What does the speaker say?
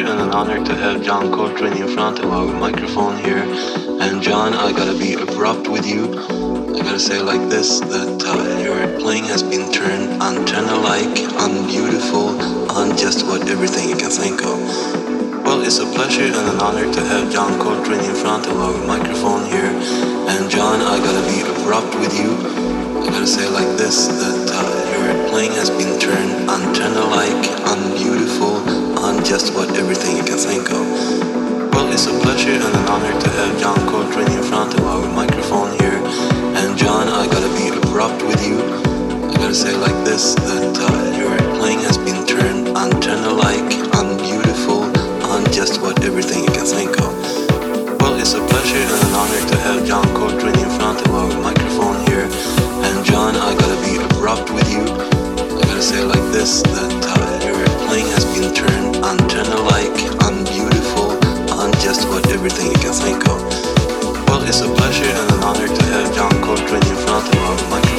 pleasure and an honor to have John Coltrane in front of our microphone here. And John, I gotta be abrupt with you. I gotta say like this, that uh, your playing has been turned antenna-like, unbeautiful, on just what everything you can think of. Well, it's a pleasure and an honor to have John Coltrane in front of our microphone here. And John, I gotta be abrupt with you. I gotta say like this, that uh, your playing has been turned antenna-like, unbeautiful, on just what everything you can think of. Well, it's a pleasure and an honor to have John Coltrane in front of our microphone here. And John, I gotta be abrupt with you. I gotta say like this, that uh, your playing has been turned antenna-like, unbeautiful, on just what everything you can think of. Well, it's a pleasure and an honor to have John Coltrane in front of our microphone here. And John, I gotta be abrupt with you. I gotta say like this, that uh, playing has been turned antenna-like, unbeautiful, on just what everything you can think of. Well, it's a pleasure and an honor to have John Coltrane in front of our microphone